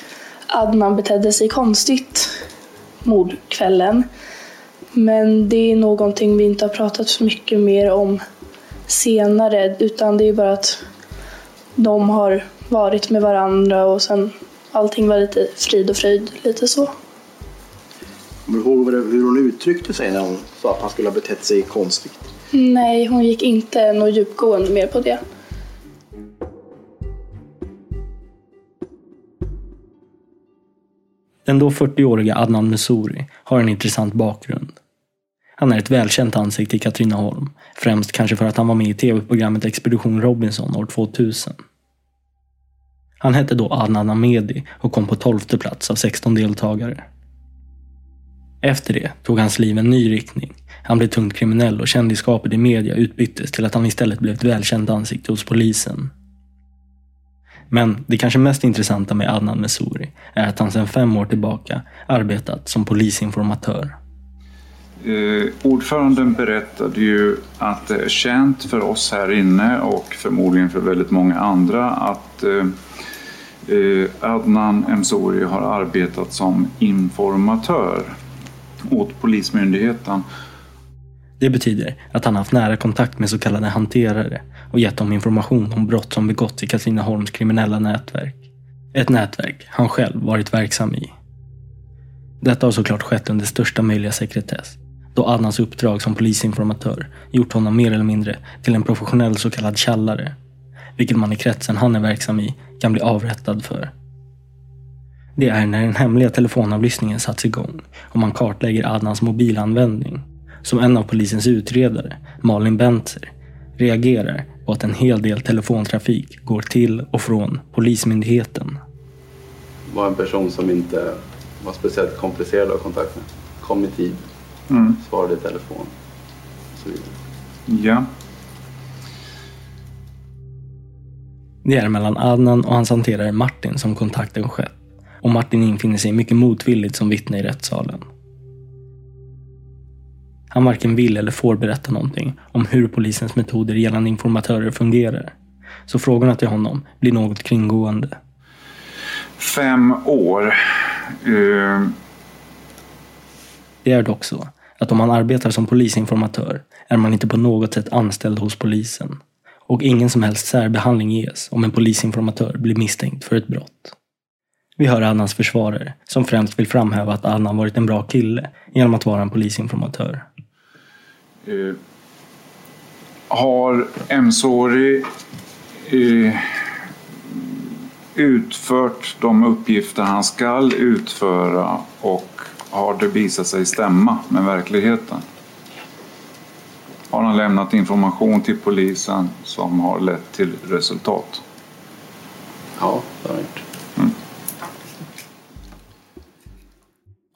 Speaker 5: Adnan betedde sig konstigt mordkvällen. Men det är någonting vi inte har pratat så mycket mer om senare utan det är bara att de har varit med varandra och sen allting var lite frid och fröjd, lite så.
Speaker 11: Kommer du ihåg vad det- hur hon uttryckte sig när hon sa att han skulle ha betett sig konstigt?
Speaker 5: Nej, hon gick inte något djupgående mer på det.
Speaker 2: Den då 40-åriga Adnan Messouri har en intressant bakgrund. Han är ett välkänt ansikte i Katrineholm, främst kanske för att han var med i tv-programmet Expedition Robinson år 2000. Han hette då Adnan Amedi och kom på 12 plats av 16 deltagare. Efter det tog hans liv en ny riktning. Han blev tungt kriminell och kändisskapet i media utbyttes till att han istället blev ett välkänt ansikte hos polisen. Men det kanske mest intressanta med Adnan Messouri är att han sedan fem år tillbaka arbetat som polisinformatör.
Speaker 23: Eh, ordföranden berättade ju att det är känt för oss här inne och förmodligen för väldigt många andra att eh, Eh, Adnan Emsori har arbetat som informatör åt Polismyndigheten.
Speaker 2: Det betyder att han haft nära kontakt med så kallade hanterare och gett dem information om brott som begåtts i Katrineholms kriminella nätverk. Ett nätverk han själv varit verksam i. Detta har såklart skett under största möjliga sekretess, då Adnans uppdrag som polisinformatör gjort honom mer eller mindre till en professionell så kallad tjallare, vilket man i kretsen han är verksam i kan bli avrättad för. Det är när den hemliga telefonavlyssningen satts igång och man kartlägger Adnans mobilanvändning som en av polisens utredare, Malin Bentzer, reagerar på att en hel del telefontrafik går till och från Polismyndigheten.
Speaker 24: var en person som inte var speciellt komplicerad att ha kontakt med. Kom i tid,
Speaker 23: Mm.
Speaker 24: svarade i telefon och så vidare.
Speaker 23: Ja.
Speaker 2: Det är mellan Adnan och hans hanterare Martin som kontakten skett. Och Martin infinner sig mycket motvilligt som vittne i rättssalen. Han varken vill eller får berätta någonting om hur polisens metoder gällande informatörer fungerar. Så frågorna till honom blir något kringgående.
Speaker 23: Fem år. Eh,
Speaker 2: Det är dock så att om man arbetar som polisinformatör är man inte på något sätt anställd hos polisen. Och ingen som helst särbehandling ges om en polisinformatör blir misstänkt för ett brott. Vi hör Annas försvarare som främst vill framhäva att Anna varit en bra kille genom att vara en polisinformatör.
Speaker 23: Uh, har Emsori uh, eh, utfört de uppgifter han skall utföra och har det visat sig stämma med verkligheten? Har han lämnat information till polisen som har lett till resultat?
Speaker 24: Ja, det har han gjort.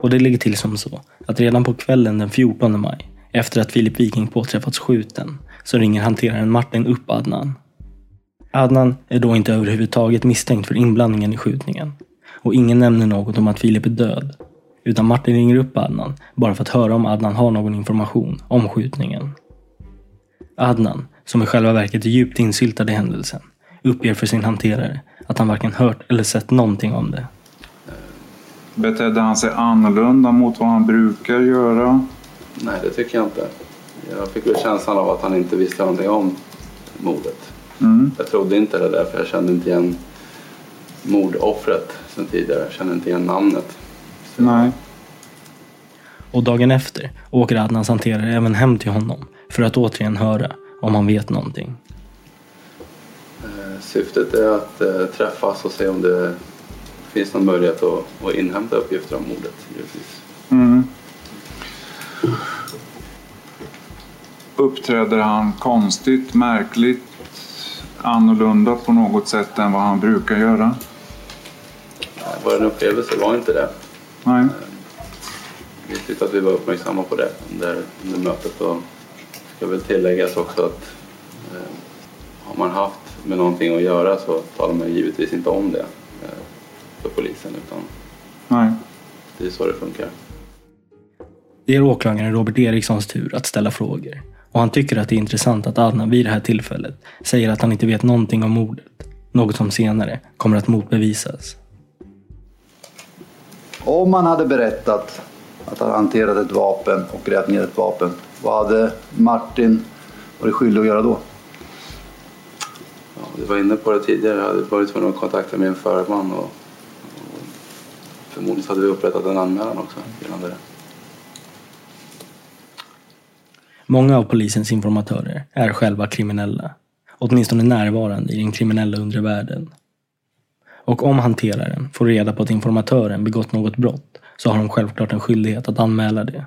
Speaker 2: Och det ligger till som så att redan på kvällen den 14 maj, efter att Filip Viking påträffats skjuten, så ringer hanteraren Martin upp Adnan. Adnan är då inte överhuvudtaget misstänkt för inblandningen i skjutningen. Och ingen nämner något om att Filip är död. Utan Martin ringer upp Adnan bara för att höra om Adnan har någon information om skjutningen. Adnan, som i själva verket är djupt insyltad i händelsen, uppger för sin hanterare att han varken hört eller sett någonting om det.
Speaker 23: Betedde han sig annorlunda mot vad han brukar göra?
Speaker 24: Nej, det tycker jag inte. Jag fick väl känslan av att han inte visste någonting om mordet.
Speaker 23: Mm.
Speaker 24: Jag trodde inte det därför jag kände inte igen mordoffret sen tidigare. Jag kände inte igen namnet.
Speaker 23: Nej.
Speaker 2: Och dagen efter åker Adnans hanterare även hem till honom för att återigen höra om han vet någonting.
Speaker 24: Eh, Syftet är att eh, träffas och se om det finns någon möjlighet att, att inhämta uppgifter om mordet. Givetvis.
Speaker 23: Mm. Uppträder han konstigt, märkligt, annorlunda på något sätt än vad han brukar göra?
Speaker 24: Eh, Vår upplevelse var inte det.
Speaker 23: Nej.
Speaker 24: Vi tyckte att vi var uppmärksamma på det under, under mötet. Och ska väl tilläggas också att eh, har man haft med någonting att göra så talar man givetvis inte om det eh, för polisen utan
Speaker 23: Nej.
Speaker 24: det är så det funkar.
Speaker 2: Det är åklagaren Robert Erikssons tur att ställa frågor. Och han tycker att det är intressant att Adnan vid det här tillfället säger att han inte vet någonting om mordet. Något som senare kommer att motbevisas.
Speaker 15: Om man hade berättat att han hanterat ett vapen och grävt ner ett vapen, vad hade Martin varit skyldig att göra då?
Speaker 24: Ja, du var inne på det tidigare. Jag hade varit tvungen att kontakta min förman och, och förmodligen hade vi upprättat en anmälan också gällande det.
Speaker 2: Många av polisens informatörer är själva kriminella. Åtminstone närvarande i den kriminella undre världen. Och om hanteraren får reda på att informatören begått något brott så har de självklart en skyldighet att anmäla det.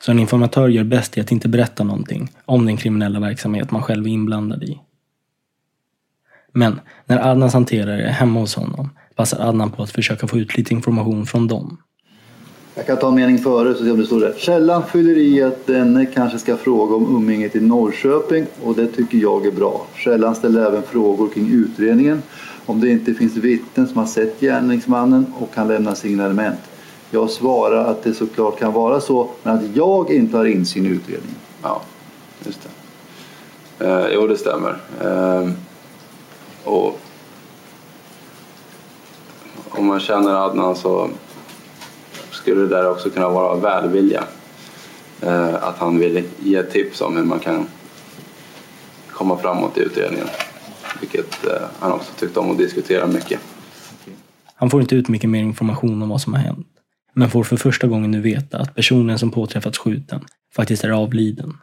Speaker 2: Så en informatör gör bäst i att inte berätta någonting om den kriminella verksamhet man själv är inblandad i. Men när Adnans hanterare är hemma hos honom passar Adnan på att försöka få ut lite information från dem.
Speaker 15: Jag kan ta en mening före så se om det står rätt. Källan fyller i att denne kanske ska fråga om umgänget i Norrköping och det tycker jag är bra. Källan ställer även frågor kring utredningen om det inte finns vittnen som har sett gärningsmannen och kan lämna signalement. Jag svarar att det såklart kan vara så men att jag inte har insyn i utredningen.
Speaker 24: Ja, just det. Eh, jo, det stämmer. Eh, och om man känner Adnan så skulle det där också kunna vara välvilja. Eh, att han vill ge tips om hur man kan komma framåt i utredningen. Vilket eh, han också tyckte om att diskutera mycket.
Speaker 2: Han får inte ut mycket mer information om vad som har hänt. Men får för första gången nu veta att personen som påträffats skjuten faktiskt är avliden.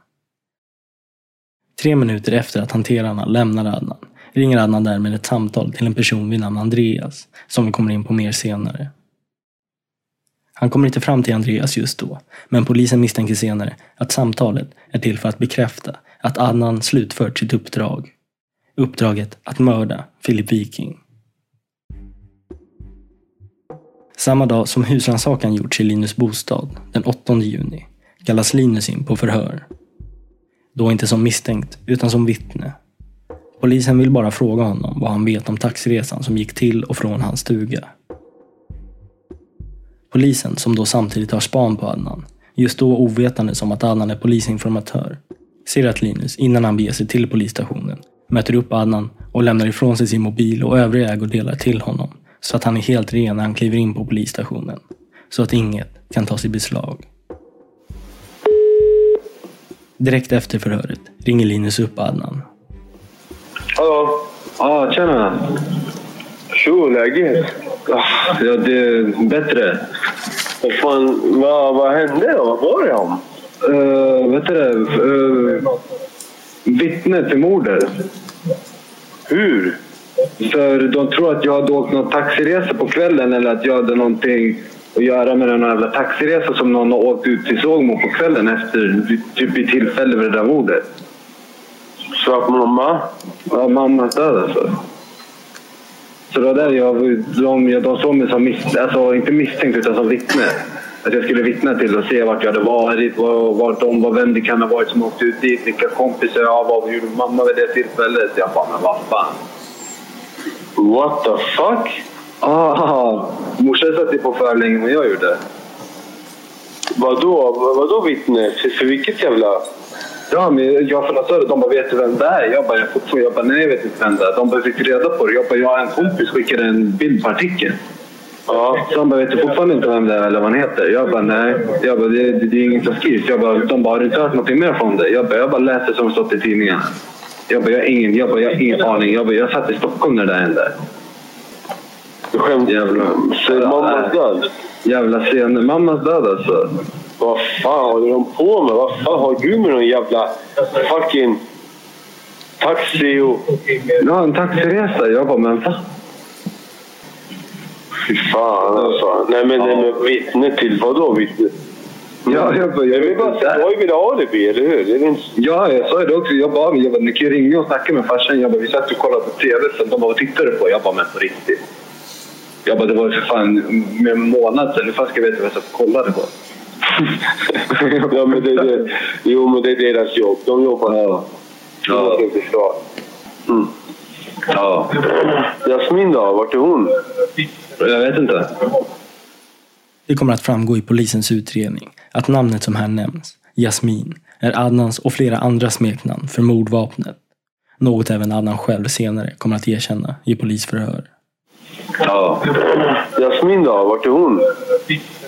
Speaker 2: Tre minuter efter att hanterarna lämnar Adnan ringer Adnan därmed ett samtal till en person vid namn Andreas, som vi kommer in på mer senare. Han kommer inte fram till Andreas just då, men polisen misstänker senare att samtalet är till för att bekräfta att Adnan slutfört sitt uppdrag. Uppdraget att mörda Filip Viking. Samma dag som husrannsakan gjorts i Linus bostad, den 8 juni, kallas Linus in på förhör. Då inte som misstänkt, utan som vittne. Polisen vill bara fråga honom vad han vet om taxiresan som gick till och från hans stuga. Polisen, som då samtidigt har span på Adnan, just då ovetande som att Adnan är polisinformatör, ser att Linus, innan han beger sig till polisstationen, möter upp Adnan och lämnar ifrån sig sin mobil och övriga ägodelar till honom, så att han är helt ren när han kliver in på polisstationen. Så att inget kan tas i beslag. Direkt efter förhöret ringer Linus upp Adnan.
Speaker 20: Hallå? Ja, tjena. Tjo, läget? Ah, Ja, det är bättre. Vad fan, vad, vad hände? Vad var det om? Eh, uh, vet du det? Uh, vittne till mordet. Hur? För de tror att jag hade åkt någon taxiresa på kvällen eller att jag hade någonting att göra med den jävla taxiresa som någon har åkt ut till Sågmo på kvällen efter typ i tillfälle med det där mordet. Så att mamma? Ja, mammas död alltså. Så det var där jag, de, de såg mig som mis, alltså, inte misstänkt utan som vittne. Att jag skulle vittna till och se vart jag hade varit, var, vart de var, vem det kan ha varit som åkte ut dit, vilka kompisar jag var, gjorde mamma vid det tillfället. Jag bara, men vad fan. What the fuck? Ah, morsan satt ju på för länge än jag gjorde. Vadå? Vadå vittne? För vilket jävla... Ja, men jag Söder, de bara vet du vem det är? Jag bara, jag, får, jag bara nej jag vet inte vem det är. De bara fick reda på det. Jag bara, jag har en kompis skickade en bild på artikeln. Ja. Så de bara, vet du fortfarande inte vem det är eller vad han heter? Jag bara, nej. Jag bara, det, det, det är inget som skrivs. Jag bara, de bara, har du inte hört någonting mer från det? Jag bara, jag bara läste som stått i tidningen. Jag bara, jag har ingen, jag bara, jag har ingen aning. Jag bara, jag satt i Stockholm när det där hände. Du skämtar? Jävla... Så mammas död? Jävla scener. Mammas död alltså. Vad fan håller de på med? Vad fan har du med någon jävla fucking taxi och... Ja, en taxiresa. Jag bara, men va? Fy fan alltså. Nej men, nej, men vittne till vad då vittne? Ja, jag bara, jag vill bara säga... Du har ju väl alibi, eller hur? Inte... Ja, jag sa ju det också. Jag bara, jag bara, kan ju ringa och snacka med farsan. Jag bara, vi satt och kollade på TV. Sen de bara, vad tittade du på? Jag bara, men på riktigt. Jag bara, det var ju för fan med en månad sedan. Hur fan ska jag veta vad jag satt och kollade på? ja, men det, det, jo, men det är deras jobb. De jobbar. Ja. Ja. Förstår. Mm. Ja. Jasmin då? Vart är hon? Jag vet inte.
Speaker 2: Det kommer att framgå i polisens utredning att namnet som här nämns, Jasmin, är Adnans och flera andra smeknamn för mordvapnet. Något även Adnan själv senare kommer att erkänna i polisförhör.
Speaker 20: Ja. Jasmin då? Vart är hon?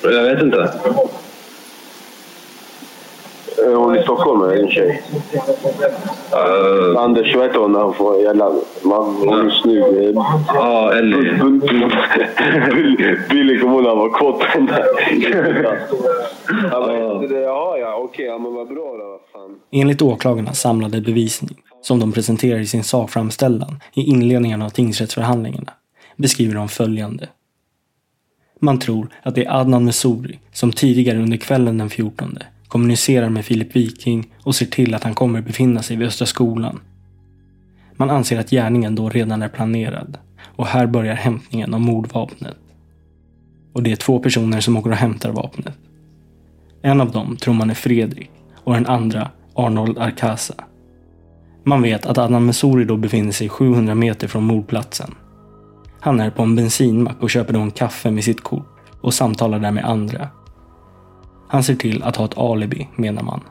Speaker 20: Jag vet inte. Är hon i Stockholm? Är en tjej? Anders, vad heter hon hon får jävla... Man, hon är snygg. Ja, Ellie. Billy kommer ihåg när han var kåt på henne. Ja, ja, okej. Ja, men vad bra då. Fan.
Speaker 2: Enligt åklagarna samlade bevisning, som de presenterar i sin sakframställan i inledningen av tingsrättsförhandlingarna, beskriver de följande. Man tror att det är Adnan Messouri som tidigare under kvällen den 14 kommunicerar med Filip Viking och ser till att han kommer befinna sig vid Östra skolan. Man anser att gärningen då redan är planerad och här börjar hämtningen av mordvapnet. Och det är två personer som åker och hämtar vapnet. En av dem tror man är Fredrik och den andra Arnold Arkasa. Man vet att Adnan Messouri då befinner sig 700 meter från mordplatsen. Han är på en bensinmack och köper då en kaffe med sitt kort och samtalar där med andra. Han ser till att ha ett alibi, menar man.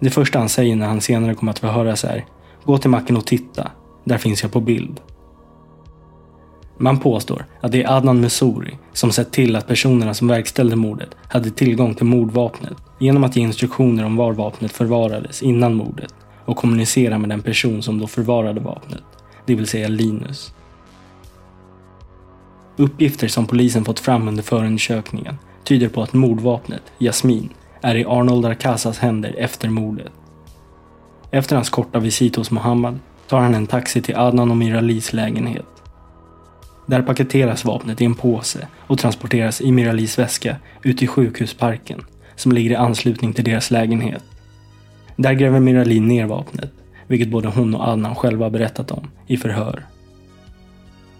Speaker 2: Det första han säger när han senare kommer att förhöras är Gå till macken och titta. Där finns jag på bild. Man påstår att det är Adnan Messouri som sett till att personerna som verkställde mordet hade tillgång till mordvapnet genom att ge instruktioner om var vapnet förvarades innan mordet och kommunicera med den person som då förvarade vapnet, det vill säga Linus. Uppgifter som polisen fått fram under förundersökningen tyder på att mordvapnet, Jasmin, är i Arnold Arcasas händer efter mordet. Efter hans korta visit hos Mohammad tar han en taxi till Adnan och Miralis lägenhet. Där paketeras vapnet i en påse och transporteras i Miralis väska ut i sjukhusparken som ligger i anslutning till deras lägenhet. Där gräver Mirali ner vapnet, vilket både hon och Adnan själva berättat om i förhör.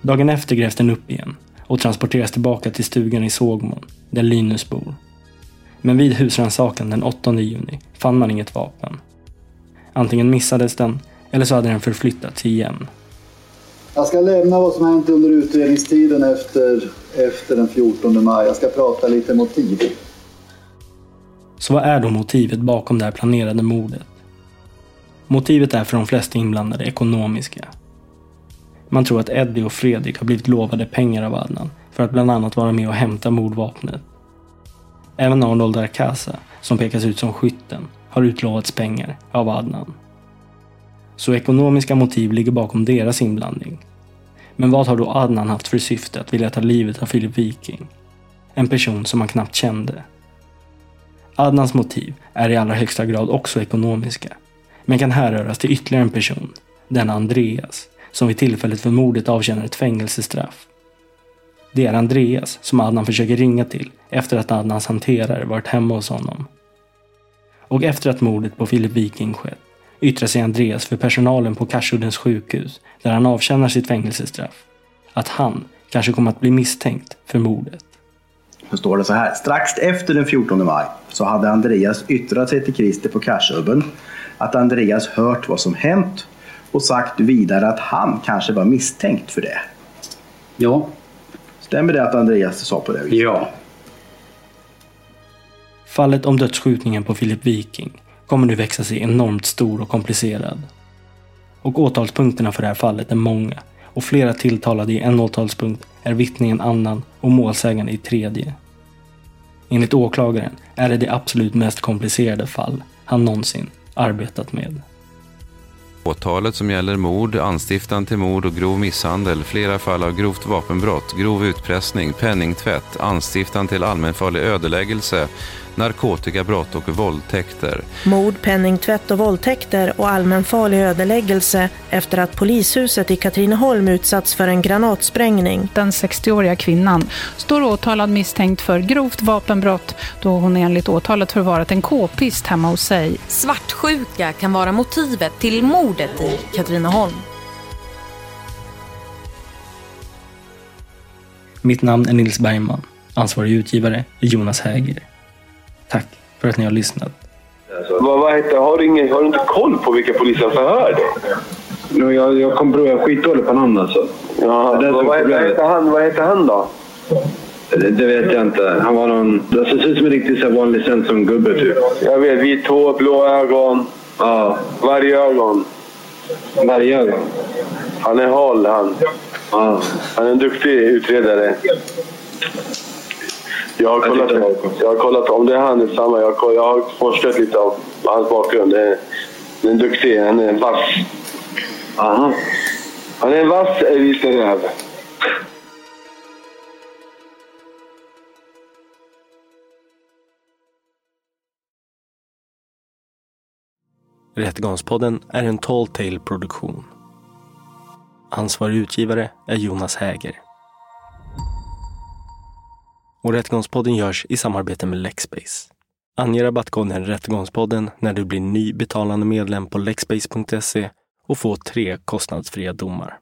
Speaker 2: Dagen efter grävs den upp igen och transporteras tillbaka till stugan i Sågmon, där Linus bor. Men vid husrannsakan den 8 juni fann man inget vapen. Antingen missades den, eller så hade den förflyttats igen.
Speaker 15: Jag ska lämna vad som hänt under utredningstiden efter, efter den 14 maj. Jag ska prata lite motiv.
Speaker 2: Så vad är då motivet bakom det här planerade mordet? Motivet är för de flesta inblandade ekonomiska. Man tror att Eddie och Fredrik har blivit lovade pengar av Adnan för att bland annat vara med och hämta mordvapnet. Även Arnold Arcasa, som pekas ut som skytten, har utlovats pengar av Adnan. Så ekonomiska motiv ligger bakom deras inblandning. Men vad har då Adnan haft för syfte att vilja ta livet av Filip Viking? En person som han knappt kände. Adnans motiv är i allra högsta grad också ekonomiska, men kan härröras till ytterligare en person, Denna Andreas, som vid tillfället för mordet avtjänar ett fängelsestraff. Det är Andreas som Adnan försöker ringa till efter att Adnans hanterare varit hemma hos honom. Och efter att mordet på Filip Viking skett yttrar sig Andreas för personalen på Karsuddens sjukhus där han avtjänar sitt fängelsestraff. Att han kanske kommer att bli misstänkt för mordet.
Speaker 11: Så står det så här. Strax efter den 14 maj så hade Andreas yttrat sig till Christer på Karsudden att Andreas hört vad som hänt och sagt vidare att han kanske var misstänkt för det.
Speaker 25: Ja.
Speaker 11: Stämmer det att Andreas sa på det viset?
Speaker 25: Ja.
Speaker 2: Fallet om dödsskjutningen på Filip Viking kommer nu växa sig enormt stor och komplicerad. Och åtalspunkterna för det här fallet är många och flera tilltalade i en åtalspunkt är vittne i en annan och målsägande i tredje. Enligt åklagaren är det det absolut mest komplicerade fall han någonsin arbetat med.
Speaker 26: Åtalet som gäller mord, anstiftan till mord och grov misshandel, flera fall av grovt vapenbrott, grov utpressning, penningtvätt, anstiftan till allmänfarlig ödeläggelse, narkotikabrott och våldtäkter.
Speaker 27: Mord, penningtvätt och våldtäkter och allmänfarlig ödeläggelse efter att polishuset i Katrineholm utsatts för en granatsprängning.
Speaker 28: Den 60-åriga kvinnan står åtalad misstänkt för grovt vapenbrott då hon enligt åtalet förvarat en k-pist hemma hos sig.
Speaker 29: Svartsjuka kan vara motivet till mordet i Katrineholm.
Speaker 2: Mitt namn är Nils Bergman. Ansvarig utgivare är Jonas Häger. Tack för att ni har lyssnat.
Speaker 20: Vad, vad heter, har, du ingen, har du inte koll på vilka polisen förhör?
Speaker 25: No, jag, jag kommer jag är skitdålig på namn alltså.
Speaker 20: Ja,
Speaker 25: Det
Speaker 20: vad, heter, vad, heter han, vad heter han då? Det, det vet jag inte. Han var någon... Det ser ut som en riktigt så här vanlig centrumgubbe typ.
Speaker 21: Jag vet, vit hår, blå ögon.
Speaker 20: Ja.
Speaker 21: Varje ögon.
Speaker 20: Varje ögon?
Speaker 21: Han är hal han.
Speaker 20: Ja.
Speaker 21: Han är en duktig utredare. Jag har kollat, jag har kollat om det är han, samma. Jag har, jag har forskat lite om hans bakgrund. Det är, det är en duktig, han är vass.
Speaker 20: Aha.
Speaker 21: Han är en vass vita räv.
Speaker 2: Rättegångspodden är en Tall Tale produktion. Ansvarig utgivare är Jonas Häger. Och Rättegångspodden görs i samarbete med Lexbase. Ange rabattkoden Rättegångspodden när du blir ny betalande medlem på lexbase.se och få tre kostnadsfria domar.